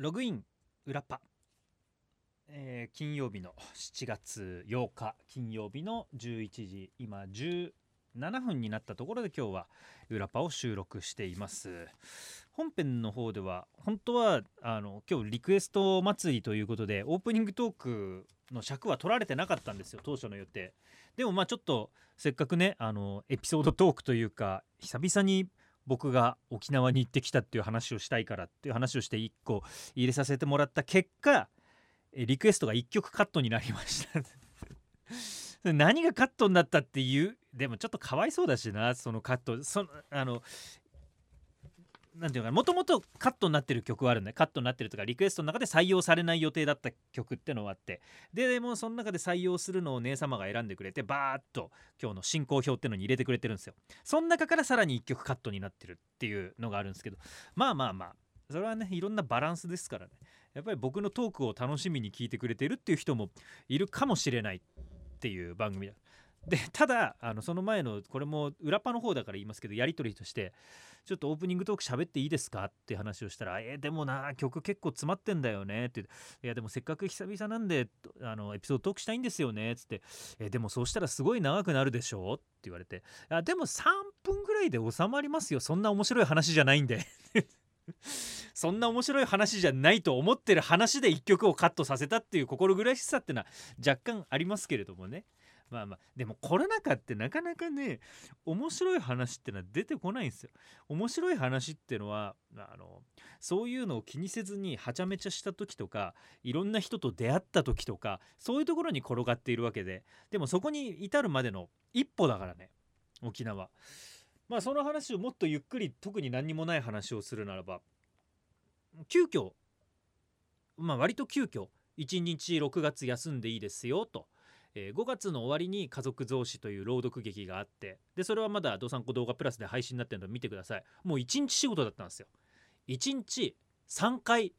ログイン裏パ、えー金曜日の7月8日金曜日の11時今17分になったところで今日は裏パを収録しています。本編の方では本当はあの今日リクエスト祭りということでオープニングトークの尺は取られてなかったんですよ当初の予定。でもまあちょっとせっかくねあのエピソードトークというか久々に僕が沖縄に行ってきたっていう話をしたいからっていう話をして1個入れさせてもらった結果リクエストが1曲カットになりました。何がカットになったっていうでもちょっとかわいそうだしなそのカット。そのあのなんていうかもともとカットになってる曲はあるんだカットになってるとかリクエストの中で採用されない予定だった曲ってのがあって。ででもその中で採用するのを姉様が選んでくれてバーッと今日の進行表ってのに入れてくれてるんですよ。その中からさらに1曲カットになってるっていうのがあるんですけど。まあまあまあそれはねいろんなバランスですからね。やっぱり僕のトークを楽しみに聞いてくれてるっていう人もいるかもしれないっていう番組だ。でただあのその前のこれも裏パの方だから言いますけどやり取りとしてちょっとオープニングトーク喋っていいですかって話をしたら「えーでもな曲結構詰まってんだよね」って「いやでもせっかく久々なんであのエピソードトークしたいんですよね」っつって「えーでもそうしたらすごい長くなるでしょ」って言われて「あでも3分ぐらいで収まりますよ。そんな面白い話じゃないんで」そんな面白い話じゃないと思ってる話で1曲をカットさせたっていう心苦しさってのは若干ありますけれどもね。まあまあでもコロナ禍ってなかなかね面白い話ってのは出てこないんですよ。面白い話ってのはあのそういうのを気にせずにはちゃめちゃした時とかいろんな人と出会った時とかそういうところに転がっているわけででもそこに至るまでの一歩だからね沖縄。まあその話をもっとゆっくり特に何にもない話をするならば急遽まあ割と急遽1日6月休んでいいですよと、えー5月の終わりに「家族増資」という朗読劇があってでそれはまだ「どさんこ動画プラス」で配信になってるので見てください。もう1日仕事だったんですよ。1日3回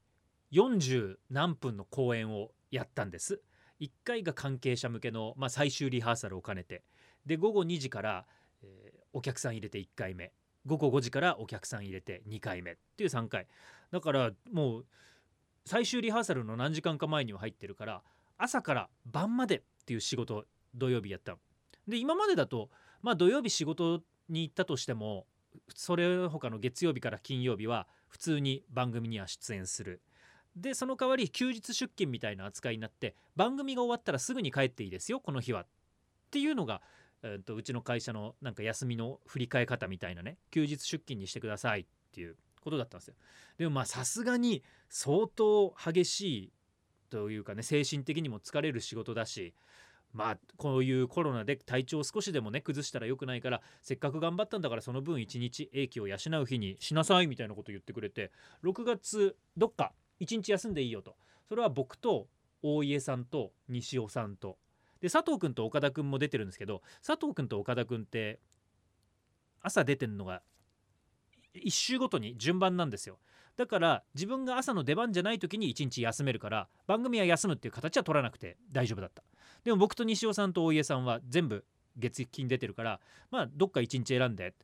40何分の公演をやったんです。1回が関係者向けの、まあ、最終リハーサルを兼ねて。で午後2時から、えーお客さん入れて1回目。午後5時からお客さん入れて2回目っていう3回。だからもう最終リハーサルの何時間か前には入ってるから朝から晩までっていう仕事土曜日やったで今までだとまあ土曜日仕事に行ったとしてもそれ他の月曜日から金曜日は普通に番組には出演する。でその代わり休日出勤みたいな扱いになって番組が終わったらすぐに帰っていいですよこの日は。っていうのが、えーとうちの会社のなんか休みの振り替え方みたいなね。休日出勤にしてくださいっていうことだったんですよ。でもまあさすがに相当激しいというかね精神的にも疲れる仕事だしまあこういうコロナで体調を少しでもね崩したら良くないからせっかく頑張ったんだからその分一日英気を養う日にしなさいみたいなこと言ってくれて6月どっか一日休んでいいよと。それは僕と大家さんと西尾さんと。で佐藤君と岡田君も出てるんですけど佐藤君と岡田君って朝出てるのが1週ごとに順番なんですよ。だから自分が朝の出番じゃない時に1日休めるから番組は休むっていう形は取らなくて大丈夫だった。でも僕と西尾さんと大家さんは全部月金出てるからまあどっか1日選んで。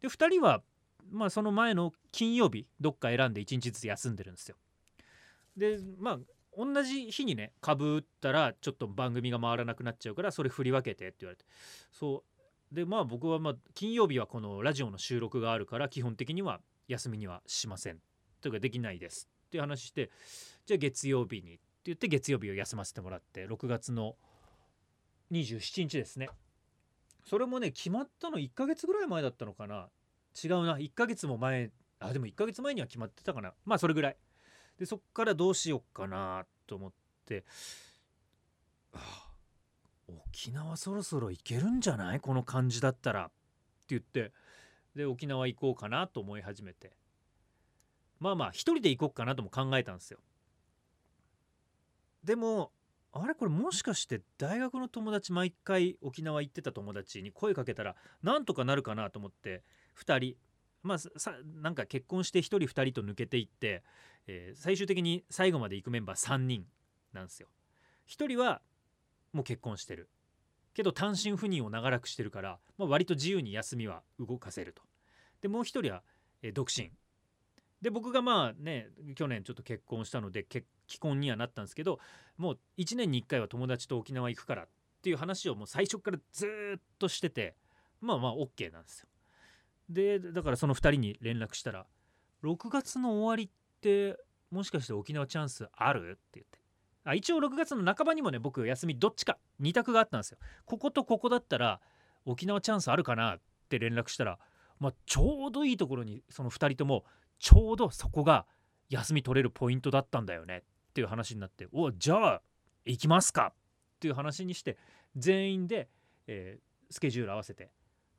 で2人はまあその前の金曜日どっか選んで1日ずつ休んでるんですよ。でまあ同じ日にね株打ったらちょっと番組が回らなくなっちゃうからそれ振り分けてって言われて。そう。でまあ僕はまあ金曜日はこのラジオの収録があるから基本的には休みにはしません。というかできないですっていう話してじゃあ月曜日にって言って月曜日を休ませてもらって6月の27日ですね。それもね決まったの1ヶ月ぐらい前だったのかな。違うな1ヶ月も前あでも1ヶ月前には決まってたかな。まあそれぐらい。でそっからどうしよっかなと思って、はあ沖縄そろそろ行けるんじゃない？この感じだったら。って言って。で沖縄行こうかなと思い始めて。まあまあ一人で行こうかなとも考えたんですよでもあれこれもしかして大学の友達毎回沖縄行ってた友達に声かけたらなんとかなるかなと思って2人まあさなんか結婚して1人2人と抜けていって、えー最終的に最後まで行くメンバー3人なんですよ。1人はもう結婚してるけど単身赴任を長らくしてるから、まあ、割と自由に休みは動かせると。でもう1人は、えー独身で僕がまあね去年ちょっと結婚したので結既婚にはなったんですけどもう1年に1回は友達と沖縄行くからっていう話をもう最初からずっとしててまあまあ OK なんですよ。でだからその2人に連絡したら「6月の終わりってもしかして沖縄チャンスある?」って言ってあ一応6月の半ばにもね僕休みどっちか2択があったんですよ。こことここだったら沖縄チャンスあるかなって連絡したら、まあ、ちょうどいいところにその2人ともちょうどそこが休み取れるポイントだったんだよねっていう話になっておじゃあ行きますかっていう話にして全員で、えー、スケジュール合わせて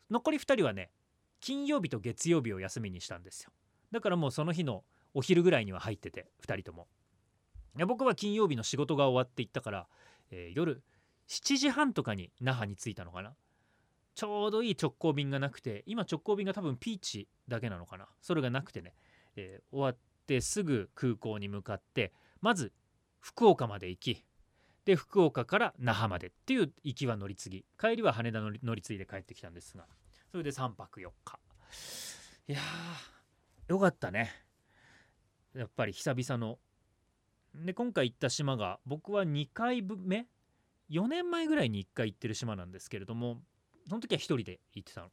残り2人はね金曜日と月曜日を休みにしたんですよ。だからもうその日のお昼ぐらいには入ってて2人とも。僕は金曜日の仕事が終わっていったから、えー、夜7時半とかに那覇に着いたのかな。ちょうどいい直行便がなくて今直行便が多分ピーチだけなのかな。それがなくてね、えー、終わってすぐ空港に向かってまず福岡まで行きで福岡から那覇までっていう行きは乗り継ぎ帰りは羽田乗り継いで帰ってきたんですがそれで3泊4日。いやーよかったね。やっぱり久々の。で今回行った島が僕は2回目4年前ぐらいに1回行ってる島なんですけれどもその時は1人で行ってたの。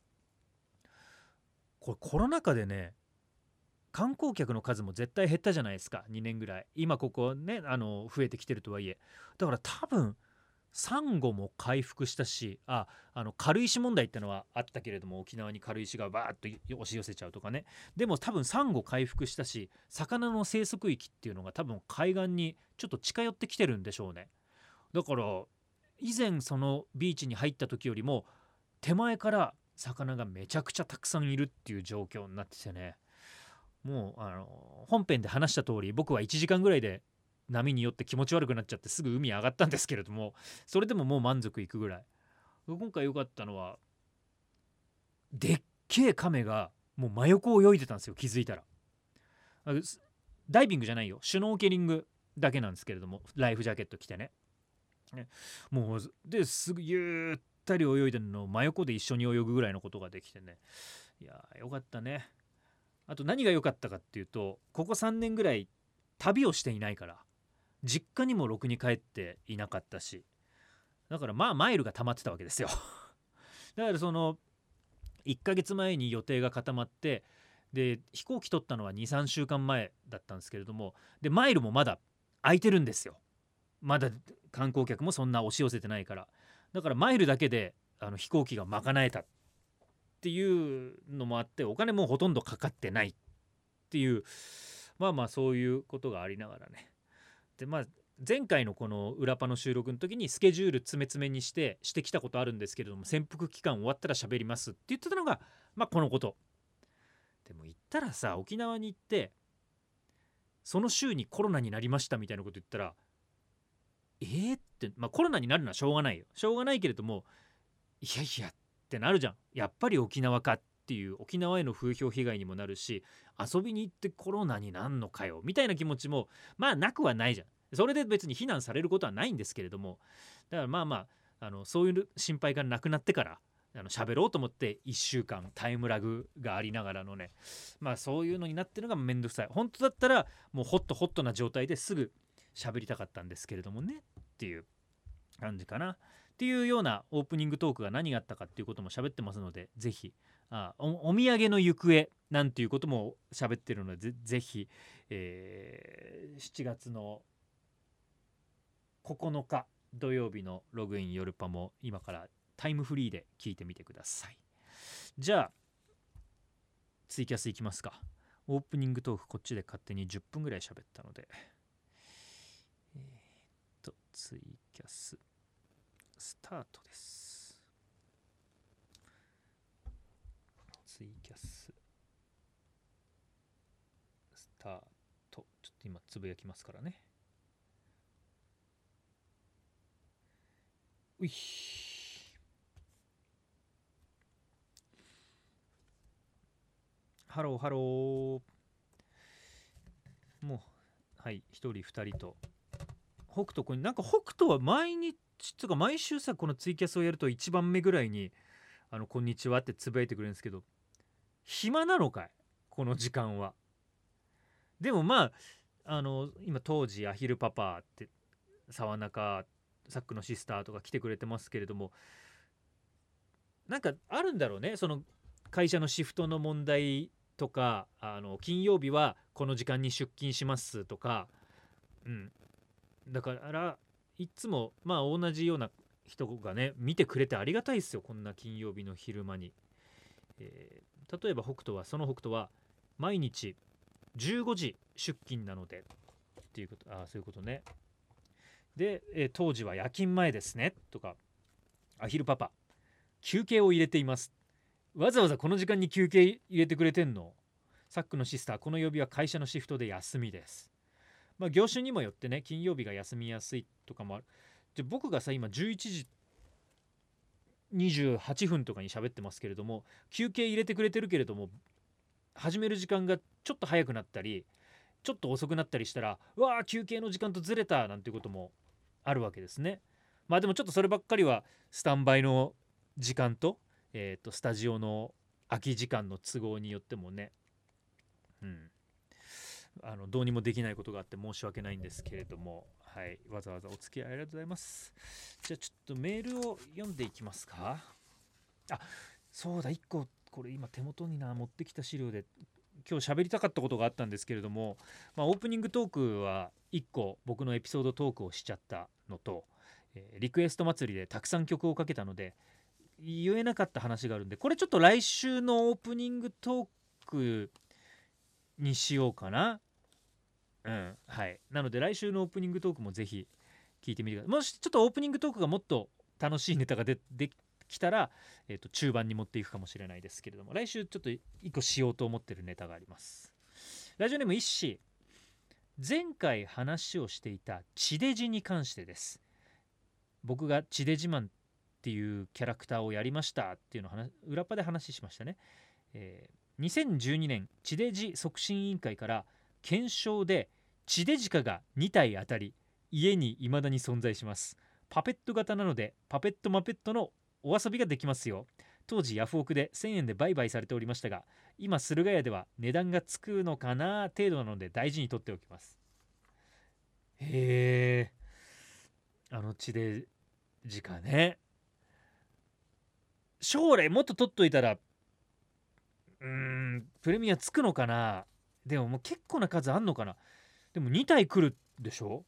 これコロナ禍でね観光客の数も絶対減ったじゃないですか。2年ぐらい。今ここねあの増えてきてるとはいえ。だから多分サンゴも回復したしああの軽石問題ってのはあったけれども沖縄に軽石がバーッと押し寄せちゃうとかね。でも多分サンゴ回復したし魚の生息域っていうのが多分海岸にちょっと近寄ってきてるんでしょうね。だから以前そのビーチに入った時よりも手前から魚がめちゃくちゃたくさんいるっていう状況になっててね。もうあの本編で話した通り僕は1時間ぐらいで波によって気持ち悪くなっちゃってすぐ海上がったんですけれどもそれでももう満足いくぐらい。今回良かったのはでっけえ亀がもう真横を泳いでたんですよ気づいたら。ダイビングじゃないよ。シュノーケリングだけなんですけれどもライフジャケット着てね。もうですぐゆったり泳いでるのを真横で一緒に泳ぐぐらいのことができてね。いやよかったね。あと何が良かったかっていうとここ3年ぐらい旅をしていないから実家にもろくに帰っていなかったしだからまあマイルが溜まってたわけですよ。だからその1ヶ月前に予定が固まってで飛行機取ったのは23週間前だったんですけれどもでマイルもまだ空いてるんですよ。まだ観光客もそんな押し寄せてないから。だからマイルだけであの飛行機が賄えた。っていうのもあってお金もほとんどかかってないっていうまあまあそういうことがありながらね。でまあ前回のこの裏パの収録の時にスケジュール詰め詰めにしてしてきたことあるんですけれども潜伏期間終わったら喋りますって言ってたのがまあこのこと。でも行ったらさ沖縄に行ってその週にコロナになりましたみたいなこと言ったらえー、ってまあコロナになるのはしょうがないよ。しょうがないけれどもいやいやってなるじゃん。やっぱり沖縄かっていう沖縄への風評被害にもなるし遊びに行ってコロナになんのかよみたいな気持ちもまあなくはないじゃん。それで別に非難されることはないんですけれども。だからまあまああのそういう心配がなくなってからあの喋ろうと思って1週間タイムラグがありながらのねまあそういうのになってるのがめんどくさい。本当だったらもうホットホットな状態ですぐ喋りたかったんですけれどもねっていう感じかな。っていうようなオープニングトークが何があったかっていうことも喋ってますのでぜひあおお土産の行方なんていうことも喋ってるのでぜひ、えー、7月の9日土曜日のログイン夜パも今からタイムフリーで聞いてみてください。じゃあツイキャスいきますか。オープニングトークこっちで勝手に10分ぐらい喋ったので。えー、っとツイキャス。スタートです。ツイキャススタート。ちょっと今つぶやきますからね。ういハローハロー。もうはい1人2人と。北斗これなんか北斗は毎日つうか毎週さこのツイキャスをやると1番目ぐらいに「あのこんにちは」ってつぶやいてくれるんですけど暇なのかい？この時間は。でもまああの今当時アヒルパパって沢中サックのシスターとか来てくれてますけれどもなんかあるんだろうね？その会社のシフトの問題とかあの金曜日はこの時間に出勤しますとか、うん、だからいつもまあ同じような人がね見てくれてありがたいですよこんな金曜日の昼間に、えー、例えば北斗はその北斗は毎日15時出勤なのでっていうことあそういうことね。で、えー、当時は夜勤前ですねとかアヒルパパ休憩を入れています。わざわざこの時間に休憩入れてくれてんの？サックのシスターこの曜日は会社のシフトで休みです。まあ業種にもよってね金曜日が休みやすいとかもある。じゃ僕がさ今11時28分とかに喋ってますけれども休憩入れてくれてるけれども始める時間がちょっと早くなったりちょっと遅くなったりしたらうわー休憩の時間とずれたなんていうこともあるわけですね。まあでもちょっとそればっかりはスタンバイの時間と,、えー、とスタジオの空き時間の都合によってもね、うん、あのどうにもできないことがあって申し訳ないんですけれども、はい、わざわざお付き合いありがとうございます。じゃあちょっとメールを読んでいきますか。あそうだ1個これ今手元にな持ってきた資料で今日喋りたかったことがあったんですけれども、まあ、オープニングトークは1個僕のエピソードトークをしちゃったのと、えー、リクエスト祭りでたくさん曲をかけたので言えなかった話があるんでこれちょっと来週のオープニングトークにしようかな。うん。はい。なので来週のオープニングトークもぜひ聞いてみてください。もしちょっとオープニングトークがもっと楽しいネタが出てきたら、えーと、中盤に持っていくかもしれないですけれども来週ちょっと1個しようと思ってるネタがあります。ラジオネーム一子前回話をしていた地デジに関してです。僕が地デジマンっていうキャラクターをやりましたっていうのを裏っ端で話しましたね、えー、2012年地デジ促進委員会から検証で地デジカが2体当たり家に未だに存在します。パペット型なのでパペットマペットのお遊びができますよ。当時ヤフオクで1000円で売買されておりましたが今駿河屋では値段がつくのかな程度なので大事に取っておきます。へえあの地デジカね。将来もっと取っといたらうんプレミアつくのかな。でももう結構な数あんのかな？でも2体来るでしょ？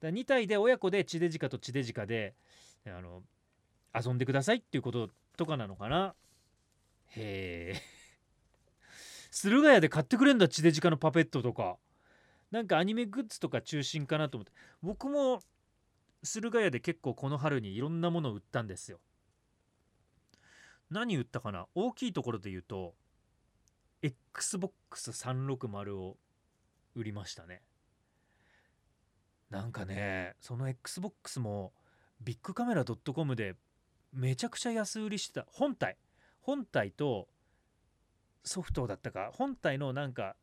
だ2体で親子で地デジカと地デジカであの遊んでくださいっていうこととかなのかな？へえ。駿河屋で買ってくれんだ地デジカのパペットとか。なんかアニメグッズとか中心かなと思って。僕も駿河屋で結構この春にいろんなものを売ったんですよ。何売ったかな？大きいところで言うと XBOX360 を売りましたね。なんかねその XBOX もビッグカメラ .com でめちゃくちゃ安売りしてた。本体。本体とソフトだったか。本体のなんか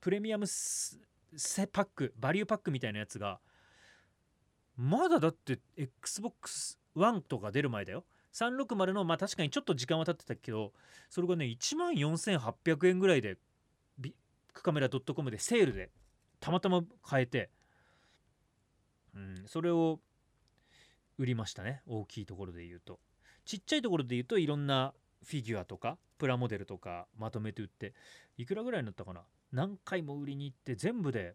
プレミアムセパックバリューパックみたいなやつがまだだって XBOX1 とか出る前だよ。360のまあ確かにちょっと時間は経ってたけどそれがね1万4800円ぐらいでビッグカメラ .com でセールでたまたま買えて、うん、それを売りましたね。大きいところで言うと。ちっちゃいところで言うといろんなフィギュアとかプラモデルとかまとめて売っていくらぐらいになったかな？何回も売りに行って全部で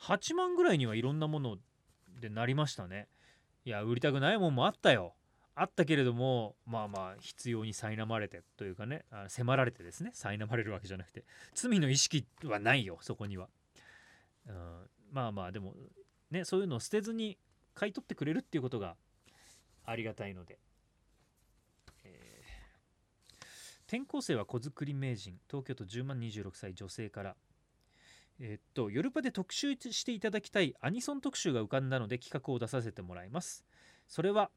8万ぐらいにはいろんなものでなりましたね。いや売りたくないもんもあったよ。あったけれどもまあまあ必要に苛まれてというかね迫られてですね苛まれるわけじゃなくて罪の意識はないよそこには、うん、まあまあでもねそういうのを捨てずに買い取ってくれるっていうことがありがたいので、えー、転校生は子作り名人東京都10万26歳女性から。え、っと夜パで特集していただきたいアニソン特集が浮かんだので企画を出させてもらいます。それは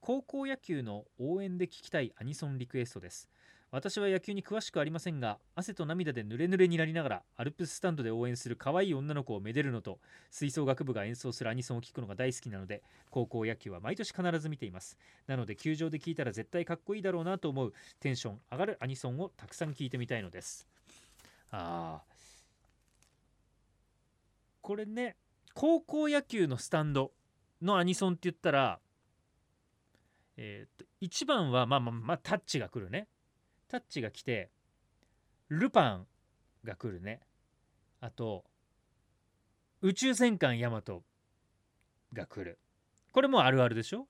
高校野球の応援で聞きたいアニソンリクエストです。私は野球に詳しくありませんが汗と涙で濡れ濡れになりながらアルプススタンドで応援する可愛い女の子をめでるのと吹奏楽部が演奏するアニソンを聴くのが大好きなので高校野球は毎年必ず見ています。なので球場で聴いたら絶対かっこいいだろうなと思うテンション上がるアニソンをたくさん聴いてみたいのです。あこれね高校野球のスタンドのアニソンって言ったらえー、と1番はまあまあまあタッチが来るね。タッチが来てルパンが来るね。あと宇宙戦艦ヤマトが来る。これもあるあるでしょ？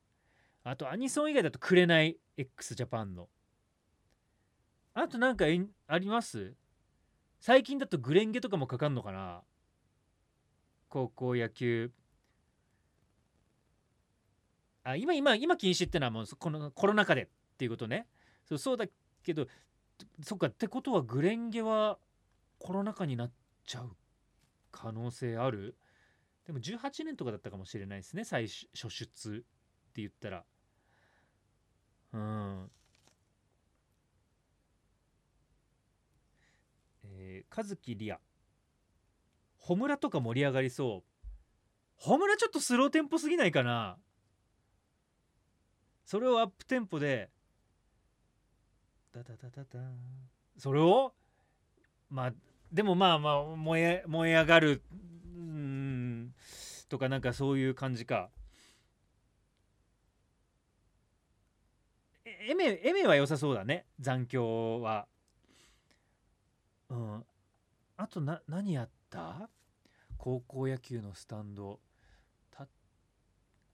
あとアニソン以外だと「紅 x ジャパンの。あとなんかあります？最近だとグレンゲとかもかかんのかな？高校野球あ今今今禁止ってのはもうこのコロナ禍でっていうことね。そうそうだけどそっか。ってことはグレンゲはコロナ禍になっちゃう可能性ある？でも18年とかだったかもしれないですね最初出って言ったら。うん。えー、和樹リア。穂村とか盛り上がりそう。穂村ちょっとスローテンポすぎないかな？それをアップテンポでダダダダダそれをまあでもまあまあ燃え燃え上がるうんとかなんかそういう感じか。エメエメは良さそうだね。残響は。うん。あとな何やった？高校野球のスタンド。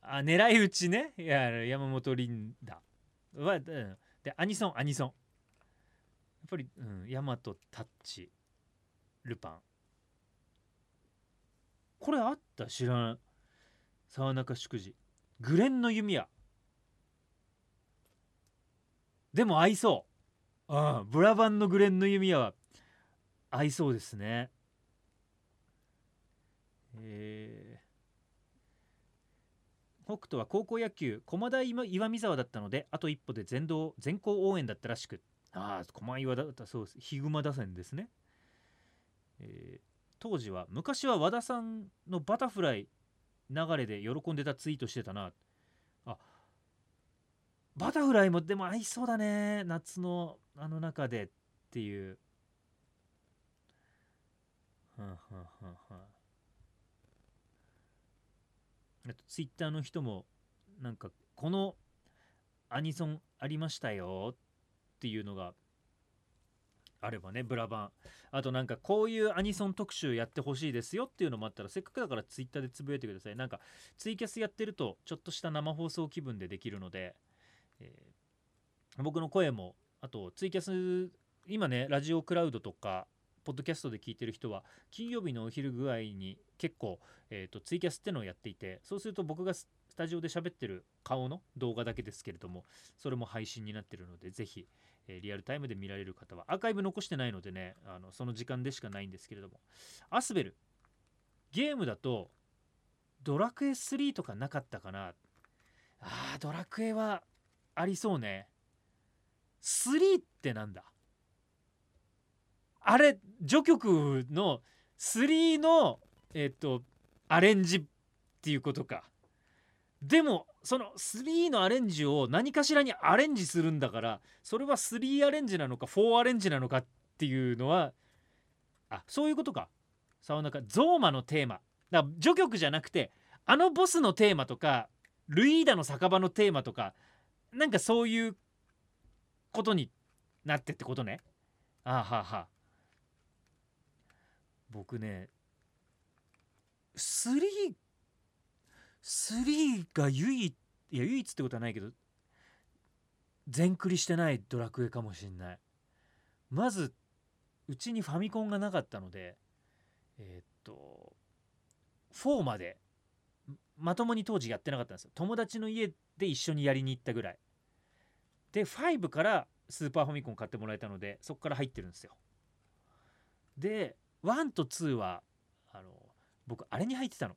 あ狙い撃ちね。いや山本リンダ。は、うん、でアニソンアニソン。やっぱり、うん、ヤマトタッチ。ルパン。これあった？知らん。沢中祝辞グレンの弓矢。でも合いそう。うん。ブラバンのグレンの弓矢は合いそうですね。えー。北斗は高校野球駒田岩見沢だったのであと一歩で全道全校応援だったらしく。ああ駒岩だったそうです。ヒグマ打線ですね、えー、当時は昔は和田さんのバタフライ流れで喜んでたツイートしてたな。あバタフライもでも合いそうだね。夏のあの中でっていう。はんはんはんはんツイッターの人もなんかこのアニソンありましたよっていうのがあればねブラバン。あとなんかこういうアニソン特集やってほしいですよっていうのもあったらせっかくだからツイッターでつぶやいてください。なんかツイキャスやってるとちょっとした生放送気分でできるので、えー、僕の声もあとツイキャス今ねラジオクラウドとかポッドキャストで聞いてる人は金曜日のお昼ぐらいに結構、えーと、ツイキャスってのをやっていてそうすると僕がスタジオで喋ってる顔の動画だけですけれどもそれも配信になってるのでぜひ、えー、リアルタイムで見られる方はアーカイブ残してないのでねあのその時間でしかないんですけれども。アスベルゲームだとドラクエ3とかなかったかな。あードラクエはありそうね。3ってなんだあれ序曲の3のえっ、とアレンジっていうことか。でもその3のアレンジを何かしらにアレンジするんだからそれは3アレンジなのか4アレンジなのかっていうのはあそういうことか。さなんかゾーマのテーマ。だから序曲じゃなくてあのボスのテーマとかルイーダの酒場のテーマとかなんかそういうことになってってことね。ああはあはあ僕ね3 3が唯一いや唯一ってことはないけど全クリしてないドラクエかもしんない。まずうちにファミコンがなかったのでえー、っと4までまともに当時やってなかったんですよ。友達の家で一緒にやりに行ったぐらい。で5からスーパーファミコン買ってもらえたのでそこから入ってるんですよ。で1と2はあの僕あれに入ってたの。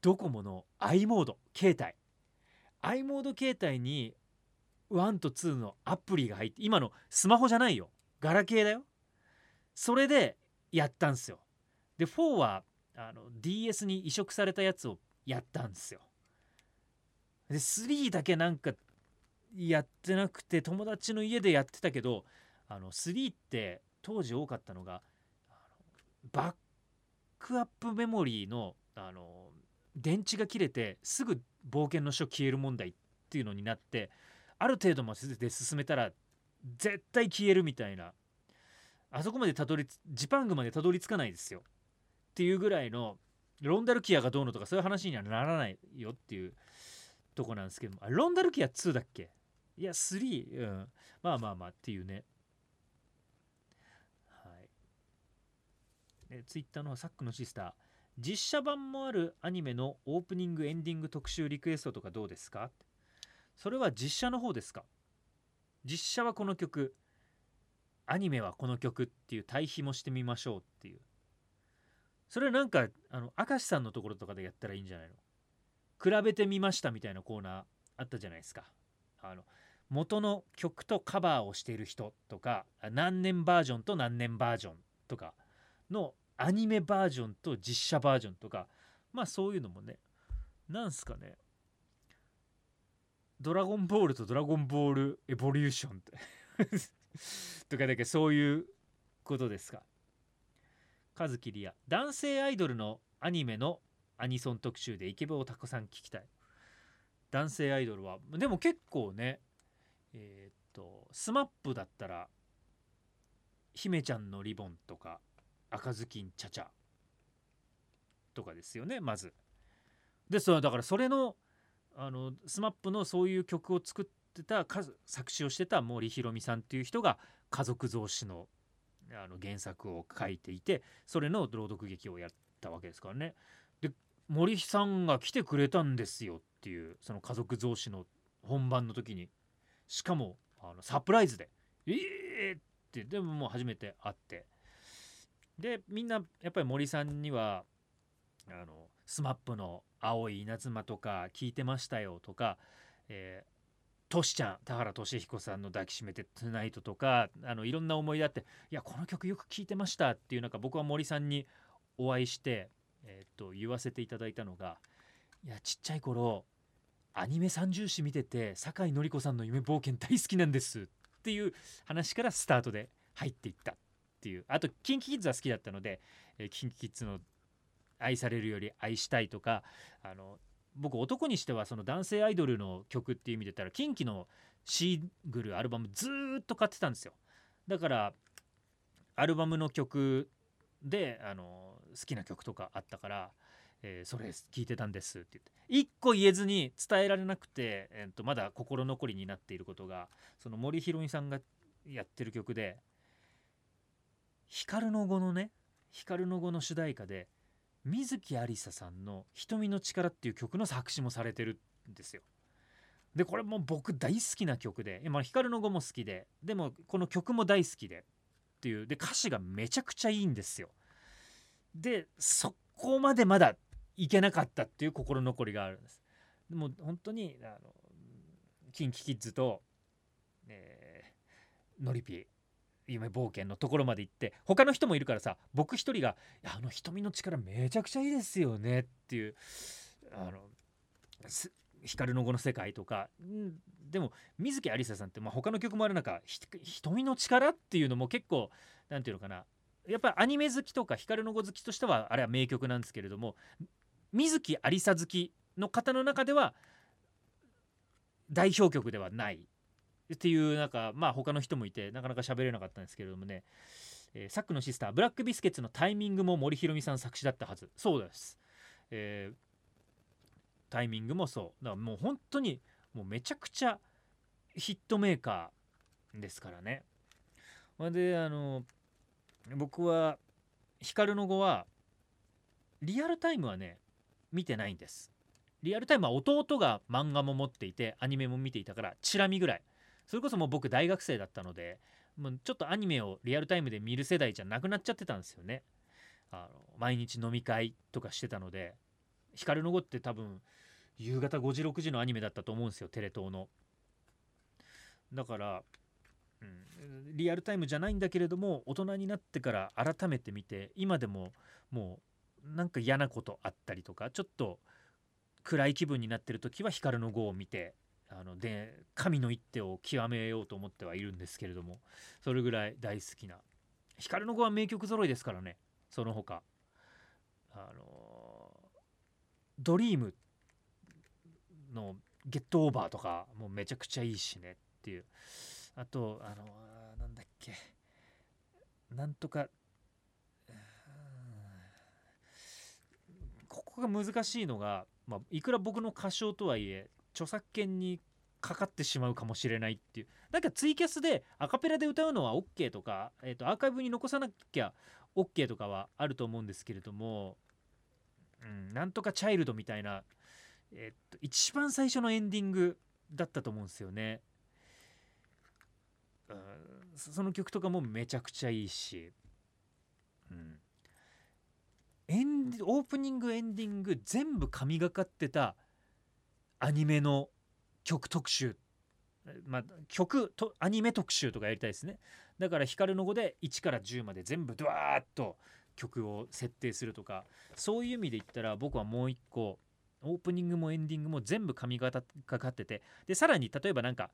ドコモの i モード携帯。i モード携帯に1と2のアプリが入って今のスマホじゃないよ。ガラケーだよ。それでやったんすよ。で4はあの DS に移植されたやつをやったんですよ。で3だけなんかやってなくて友達の家でやってたけどあの3って当時多かったのがバックアップメモリーのあの電池が切れてすぐ冒険の書消える問題っていうのになってある程度まで進めたら絶対消えるみたいな。あそこまでたどりジパングまでたどり着かないですよ。っていうぐらいのロンダルキアがどうのとかそういう話にはならないよっていうとこなんですけどもロンダルキア2だっけ？いや3、うん、まあまあまあっていうねはいえツイッターのサックのシスター。実写版もあるアニメのオープニングエンディング特集リクエストとかどうですか？それは実写の方ですか？実写はこの曲。アニメはこの曲っていう対比もしてみましょうっていう。それはなんかあの明石さんのところとかでやったらいいんじゃないの？比べてみましたみたいなコーナーあったじゃないですか。あの元の曲とカバーをしている人とか何年バージョンと何年バージョンとかのアニメバージョンと実写バージョンとかまあそういうのもねなんすかね。ドラゴンボールとドラゴンボールエボリューションっ てとかだけそういうことですか。和樹リア。男性アイドルのアニメのアニソン特集でイケボをたくさん聞きたい。男性アイドルはでも結構ねえー、っと SMAP だったら姫ちゃんのリボンとか赤ずきんちゃちゃとかですよねまず。でそだからそれのあの SMAP のそういう曲を作ってた作詞をしてた森ひろみさんっていう人が家族増詞のあの原作を書いていてそれの朗読劇をやったわけですからね。で森さんが来てくれたんですよっていうその家族増詞の本番の時にしかもあのサプライズで「ええー!」ってでももう初めて会ってでみんなやっぱり森さんにはあの SMAP の「青い稲妻」とか聞いてましたよとか、えー、トシちゃん田原俊彦さんの「抱きしめてトゥナイト」とかあのいろんな思い出あって「いやこの曲よく聴いてました」っていうなんか僕は森さんにお会いして、えー、っと言わせていただいたのがいやちっちゃい頃アニメ三重視見てて酒井紀子さんの夢冒険大好きなんですっていう話からスタートで入っていった。っていう。あと KinKiKids は好きだったので、えー、KinKiKids の愛されるより愛したいとかあの僕男にしてはその男性アイドルの曲っていう意味で言ったら KinKi のシングルアルバムずっと買ってたんですよ。だからアルバムの曲であの好きな曲とかあったからえー、それ聞いてたんですって言って。一個言えずに伝えられなくて、えー、とまだ心残りになっていることがその森ひろみさんがやってる曲で光の語のね光の語の主題歌で水木有沙さんの「瞳の力」っていう曲の作詞もされてるんですよ。でこれも僕大好きな曲で今光の語も好きででもこの曲も大好きでっていうで歌詞がめちゃくちゃいいんですよ。でそこまでまだいけなかったっていう心残りがあるんです。でも本当にあの KinKiKids と、えー、ノリピー夢冒険のところまで行って他の人もいるからさ僕一人が「あの瞳の力めちゃくちゃいいですよね」っていうあの光の語の世界とか、ん、でも水木有沙さんって、まあ、他の曲もある中「瞳の力」っていうのも結構何て言うのかなやっぱりアニメ好きとか光の語好きとしてはあれは名曲なんですけれども水木有沙好きの方の中では代表曲ではない。っていうなんかまあ他の人もいてなかなか喋れなかったんですけれどもね、えー、サックのシスターブラックビスケッツのタイミングも森ひろみさん作詞だったはず。そうです、えー、タイミングもそう。だからもう本当にもうめちゃくちゃヒットメーカーですからね。であの僕は光の語はリアルタイムはね見てないんです。リアルタイムは弟が漫画も持っていてアニメも見ていたからチラ見ぐらい。それこそもう僕大学生だったのでもうちょっとアニメをリアルタイムで見る世代じゃなくなっちゃってたんですよね。あの毎日飲み会とかしてたので光の碁って多分夕方5時6時のアニメだったと思うんですよテレ東の。だから、うん、リアルタイムじゃないんだけれども大人になってから改めて見て今でももうなんか嫌なことあったりとかちょっと暗い気分になってる時は光の碁を見てあので神の一手を極めようと思ってはいるんですけれどもそれぐらい大好きな光の子は名曲揃いですからねその他あのドリームの「ゲットオーバー」とかもうめちゃくちゃいいしねっていう。あとあのなんだっけ。なんとかここが難しいのが、まあ、いくら僕の歌唱とはいえ著作権にかかってしまうかもしれないっていう。なんかツイキャスでアカペラで歌うのは OK とか、えー、とアーカイブに残さなきゃ OK とかはあると思うんですけれども、うん、なんとかチャイルドみたいな、えー、と一番最初のエンディングだったと思うんですよね。うん、その曲とかもめちゃくちゃいいし、うん、エンオープニングエンディング全部神がかってたアニメの曲特集。まあ、曲とアニメ特集とかやりたいですね。だから光の語で1から10まで全部ドワーッと曲を設定するとか。そういう意味で言ったら僕はもう一個オープニングもエンディングも全部髪型かかってて。でさらに例えばなんか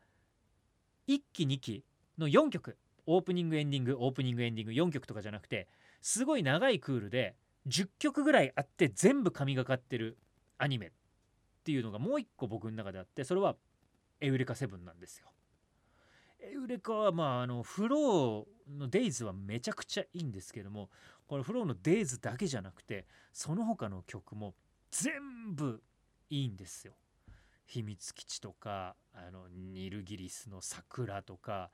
1期2期の4曲。オープニングエンディングオープニングエンディング4曲とかじゃなくてすごい長いクールで10曲ぐらいあって全部神がかってるアニメ。っていうのがもう一個僕の中であってそれはエウレカ7なんですよ。エウレカはまああのフローのデイズはめちゃくちゃいいんですけどもこのフローのデイズだけじゃなくてその他の曲も全部いいんですよ。秘密基地とかあのニルギリスの桜とか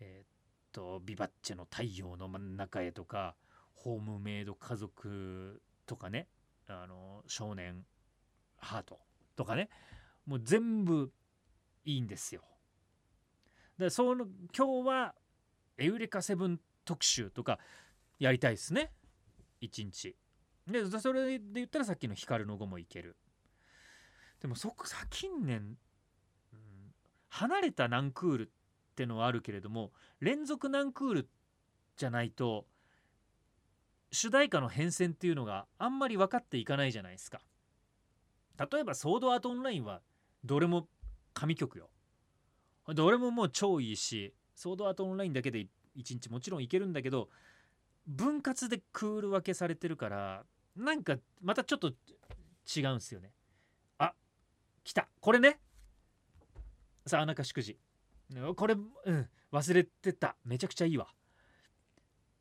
えー、っとビバッチェの太陽の真ん中へとかホームメイド家族とかねあの少年ハートとかねもう全部いいんですよ。でその今日はエウレカセブン特集とかやりたいですね1日。でそれで言ったらさっきの光の語もいける。でもそこさ近年、離れたナンクールってのはあるけれども連続ナンクールじゃないと主題歌の変遷っていうのがあんまり分かっていかないじゃないですか。例えば「ソードアートオンライン」はどれも神曲よ。どれももう超いいしソードアートオンラインだけで1日もちろんいけるんだけど分割でクール分けされてるからなんかまたちょっと違うんすよね。あ来たこれねさあ中祝辞これうん忘れてためちゃくちゃいいわ。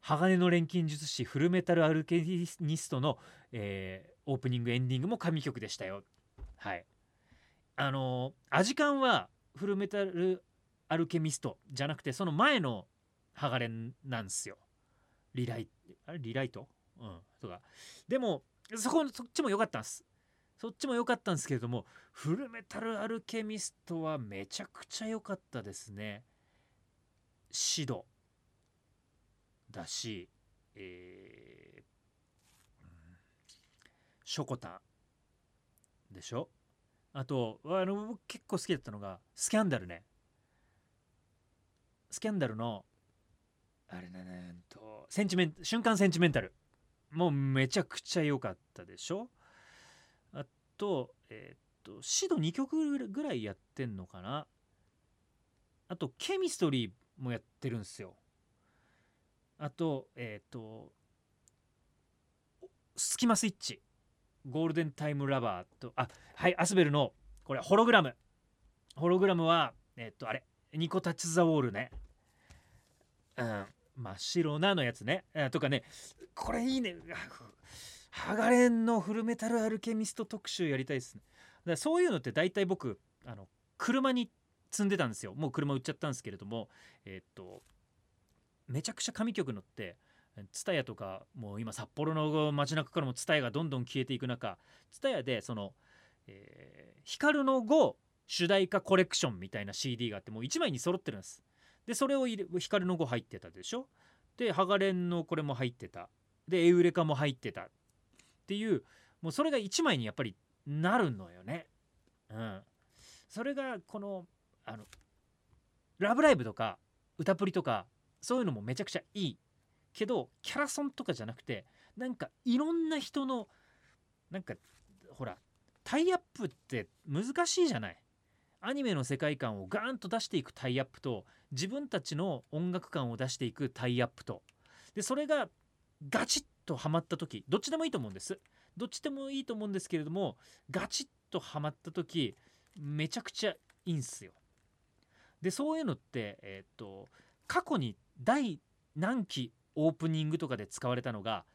鋼の錬金術師フルメタルアルケニストの、えー、オープニングエンディングも神曲でしたよ。はい。あのアジカンはフルメタルアルケミストじゃなくてその前のハガレンなんですよ。リライあれリライト？うんとか。でもそこそっちも良かったんです。そっちも良かったんですけれどもフルメタルアルケミストはめちゃくちゃ良かったですね。シドだしえー、ショコタンでしょ？あとあの僕結構好きだったのがスキャンダルね。スキャンダルのあれねねとセンチメン瞬間センチメンタル。もうめちゃくちゃ良かったでしょ？あとえー、っとシド2曲ぐらいやってんのかな？あとケミストリーもやってるんですよ。あとえー、とスキマスイッチ。ゴールデンタイムラバーとあはいアスベルのこれホログラム。ホログラムはえっとあれニコタッチ・ザ・ウォールね。うん真っ白なのやつね。とかねこれいいね。ハガレンのフルメタルアルケミスト特集やりたいですね。だそういうのって大体僕あの車に積んでたんですよ。もう車売っちゃったんですけれどもえっとめちゃくちゃ神曲のって蔦屋とかもう今札幌の街中からも蔦屋がどんどん消えていく中蔦屋でその、えー、光の5主題歌コレクションみたいな CD があってもう1枚に揃ってるんです。でそれを入れ光の5入ってたでしょ？でハガレンのこれも入ってた。でエウレカも入ってた。っていうもうそれが1枚にやっぱりなるのよね。うん。それがこのあの「ラブライブ!」とか歌プリとかそういうのもめちゃくちゃいい。けどキャラソンとかじゃなくてなんかいろんな人のなんかほらタイアップって難しいじゃない？アニメの世界観をガーンと出していくタイアップと自分たちの音楽感を出していくタイアップと。でそれがガチッとはまった時どっちでもいいと思うんです。どっちでもいいと思うんですけれどもガチッとハマった時めちゃくちゃいいんすよ。でそういうのってえっ、と過去に第何期オープニングとかで使われたのが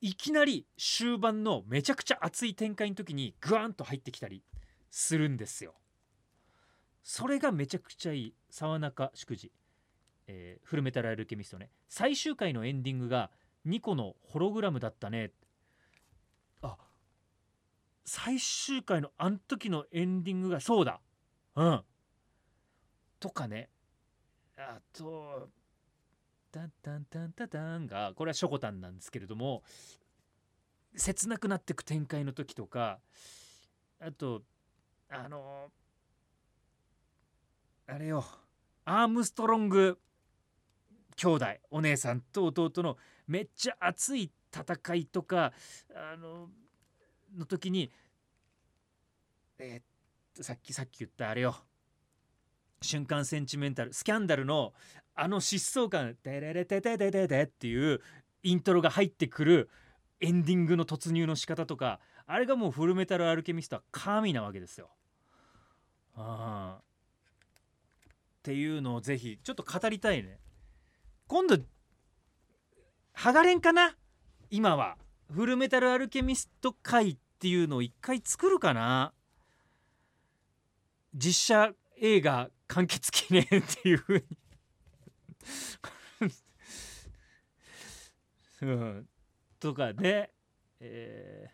いきなり終盤のめちゃくちゃ熱い展開の時にグワンと入ってきたりするんですよ。それがめちゃくちゃいい。沢中祝辞、えーフルメタルアルケミストね。最終回のエンディングが2個のホログラムだったね。あ最終回のあの時のエンディングがそうだ。うん。とかね。あと「タンタンタンタタン」がこれはショコタンなんですけれども切なくなってく展開の時とかあとあのあれよアームストロング兄弟お姉さんと弟のめっちゃ熱い戦いとかあのの時にえーっとさっきさっき言ったあれよ。瞬間センチメンタルスキャンダルのあの疾走感「テレレテテテテテ」っていうイントロが入ってくるエンディングの突入の仕方とかあれがもうフルメタルアルケミストは神なわけですよ。あっていうのをぜひちょっと語りたいね。今度剥がれんかな？今はフルメタルアルケミスト会っていうのを一回作るかな？実写映画完結記念っていう風に。うん、とかね、え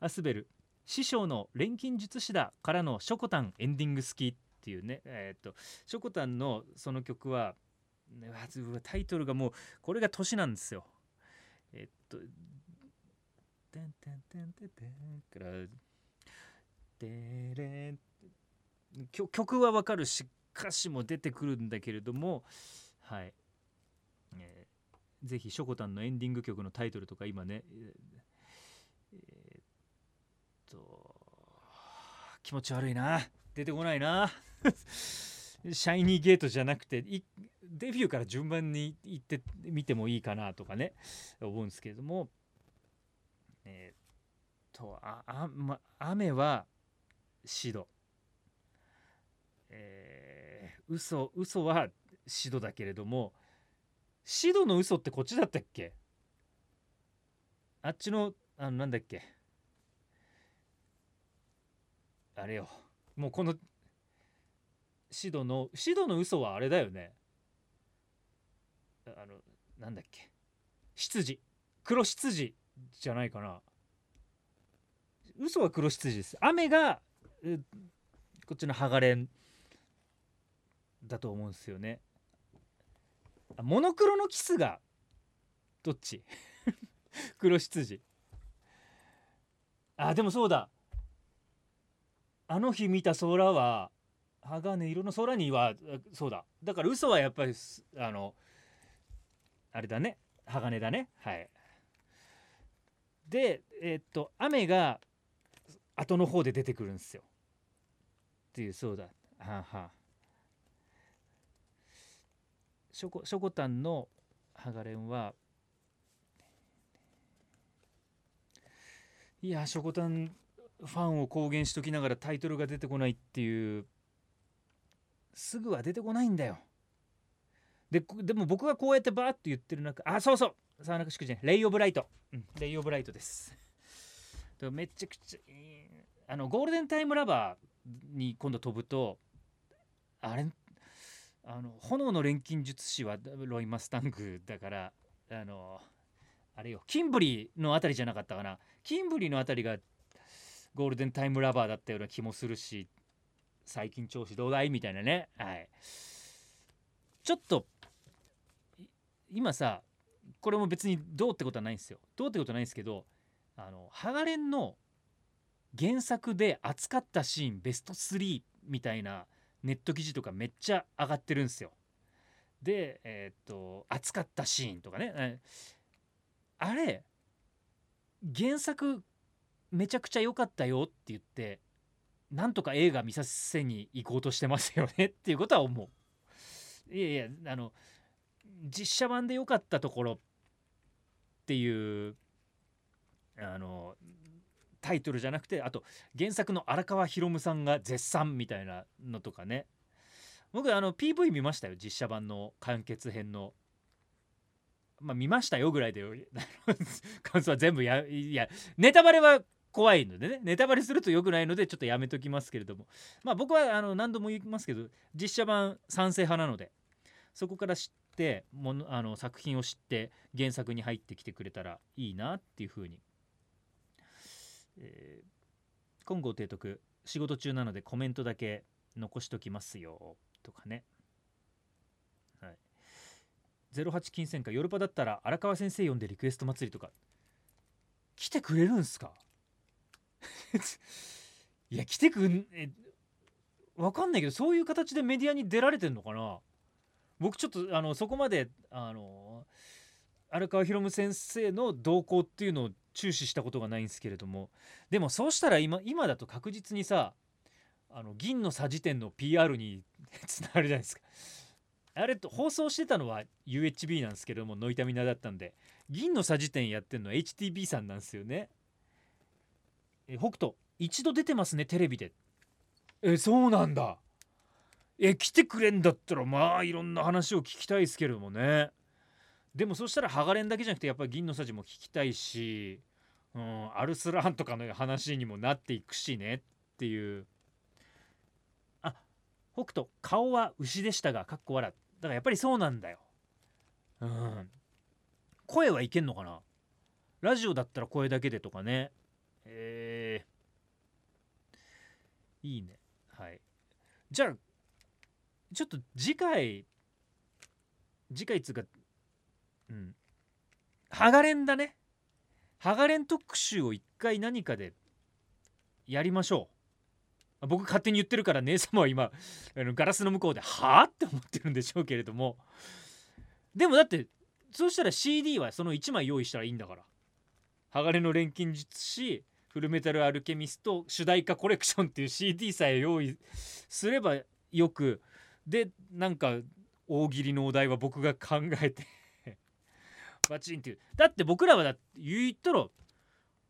ー。アスベル。師匠の錬金術師だからのショコタンエンディング好きっていうね。えーっとショコタンのその曲はタイトルがもうこれが年なんですよ。えっと「てんてんてんてんてん」から「てれん」曲はわかるし歌詞も出てくるんだけれどもはい、えーぜひショコタンのエンディング曲のタイトルとか今ねえーっと気持ち悪いな。出てこないな。シャイニーゲートじゃなくてデビューから順番に行ってみてもいいかなとかね思うんですけれども。えーっとああ、ま、雨はシド。えー、嘘嘘はシドだけれどもシドの嘘ってこっちだったっけ？あっちのあのなんだっけ？あれよ。もうこのシドのシドの嘘はあれだよね。あのなんだっけ？執事黒執事じゃないかな。嘘は黒執事です。雨がこっちのハガレンだと思うんですよね。モノクロのキスがどっち？黒執事。あでもそうだ。あの日見た空は鋼色の空にはそうだ。だから嘘はやっぱりあのあれだね。鋼だね。はい。でえーっと雨が後の方で出てくるんですよ。っていうそうだ。はあはあショコショコタンのハガレンはいやショコタンファンを公言しときながらタイトルが出てこないっていうすぐは出てこないんだよ。ででも僕がこうやってバーッと言ってる中あそうそう沢中祝辞ねレイ・オブ・ライト、うん、レイ・オブ・ライトです。でめちゃくちゃあのゴールデンタイムラバーに今度飛ぶとあれあの炎の錬金術師はロイ・マスタングだからあのあれよキンブリーのあたりじゃなかったかな。キンブリーのあたりがゴールデンタイムラバーだったような気もするし最近調子どうだいみたいなね。はい。ちょっと今さこれも別にどうってことはないんですよ。どうってことはないんですけどあのハガレンの原作で扱ったシーンベスト3みたいなネット記事とかめっちゃ上がってるんですよ。でえーっと扱ったシーンとかねあれ原作めちゃくちゃ良かったよって言ってなんとか映画見させに行こうとしてますよね っていうことは思う。いやいやあの実写版で良かったところっていうあのタイトルじゃなくてあと原作の荒川博さんが絶賛みたいなのとかね。僕あの PV 見ましたよ実写版の完結編の。まあ見ましたよぐらいで 感想は全部やいやネタバレは怖いのでね。ネタバレすると良くないのでちょっとやめときますけれども。まあ僕はあの何度も言いますけど実写版賛成派なのでそこから知ってものあの作品を知って原作に入ってきてくれたらいいなっていうふうに、えー、金剛提督仕事中なのでコメントだけ残しときますよとかね。はい。08金銭かヨルパだったら荒川先生呼んでリクエスト祭りとか来てくれるんすか？いや来てくんえわかんないけどそういう形でメディアに出られてんのかな？僕ちょっとあのそこまであの荒川博夢先生の動向っていうのを注視したことがないんですけれども。でもそうしたら今今だと確実にさあの銀のさじ店の PR につながるじゃないですか。あれと放送してたのは UHB なんですけどもノイタミナだったんで。銀のさじ店やってんのは HTB さんなんですよね。え北斗一度出てますねテレビで。えそうなんだ。え来てくれんだったらまあいろんな話を聞きたいですけれどもね。でもそしたらハガレンだけじゃなくてやっぱり銀のさじも聞きたいし、うん、アルスランとかの話にもなっていくしねっていう。あ北斗顔は牛でしたがかっこ笑だからやっぱりそうなんだよ。うん。声はいけんのかな？ラジオだったら声だけでとかね。えー、いいね。はい。じゃあちょっと次回次回つうかうん。ハガレンだね。ハガレン特集を一回何かでやりましょう。僕勝手に言ってるから姉様は今 あのガラスの向こうで「はあ?」って思ってるんでしょうけれども。でもだってそうしたら CD はその1枚用意したらいいんだから。鋼の錬金術師フルメタルアルケミスト主題歌コレクションっていう CD さえ用意すればよく。でなんか大喜利のお題は僕が考えてバチンっていうだって僕らはだ言ったら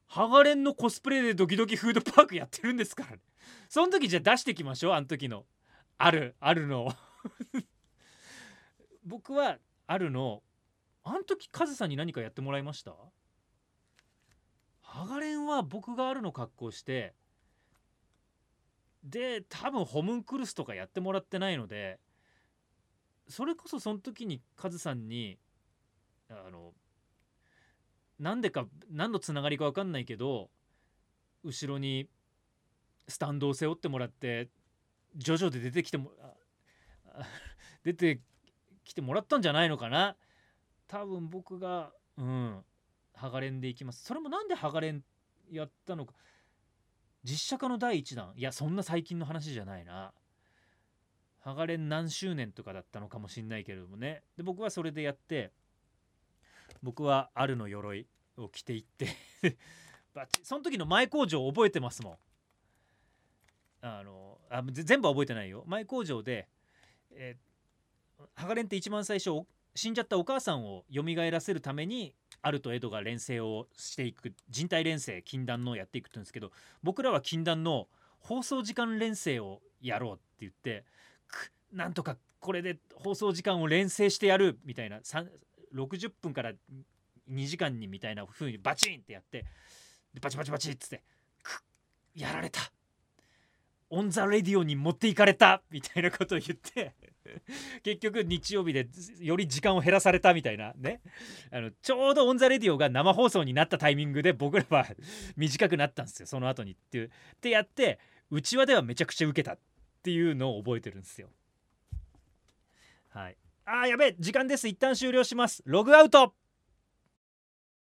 ハガレンのコスプレでドキドキフードパークやってるんですから。ねその時じゃあ出してきましょう。あの時のあるあるの僕はあるのあの時カズさんに何かやってもらいましたハガレンは僕があるの格好してで多分ホムンクルスとかやってもらってないのでそれこそその時にカズさんにあのなんでか何のつながりか分かんないけど後ろにスタンドを背負ってもらってジョジョで出てきても出てきてもらったんじゃないのかな？多分僕がうんハガレンでいきます。それもなんでハガレンやったのか？実写化の第1弾。いやそんな最近の話じゃないな。ハガレン何周年とかだったのかもしんないけれどもね。で僕はそれでやって僕はあるの鎧を着ていって バッチその時の前工場を覚えてますもん。あのあ全部は覚えてないよ。前工場で、えー、ハガレンって一番最初死んじゃったお母さんを蘇らせるためにアルとエドが連成をしていく人体連成禁断のをやっていくって言うんですけど僕らは禁断の放送時間連成をやろうって言ってなんとかこれで放送時間を連成してやるみたいな60分から2時間にみたいな風にバチンってやってバチバチバチっつってやられた。 On the Radio に持っていかれた。みたいなことを言って 結局日曜日でより時間を減らされたみたいな。ね。あのちょうど On the Radio が生放送になったタイミングで僕らは 短くなったんですよ。その後にっていう。ってやってうちわではめちゃくちゃ受けたっていうのを覚えてるんですよ。はい。あーやべえ時間です。一旦終了します。ログアウト。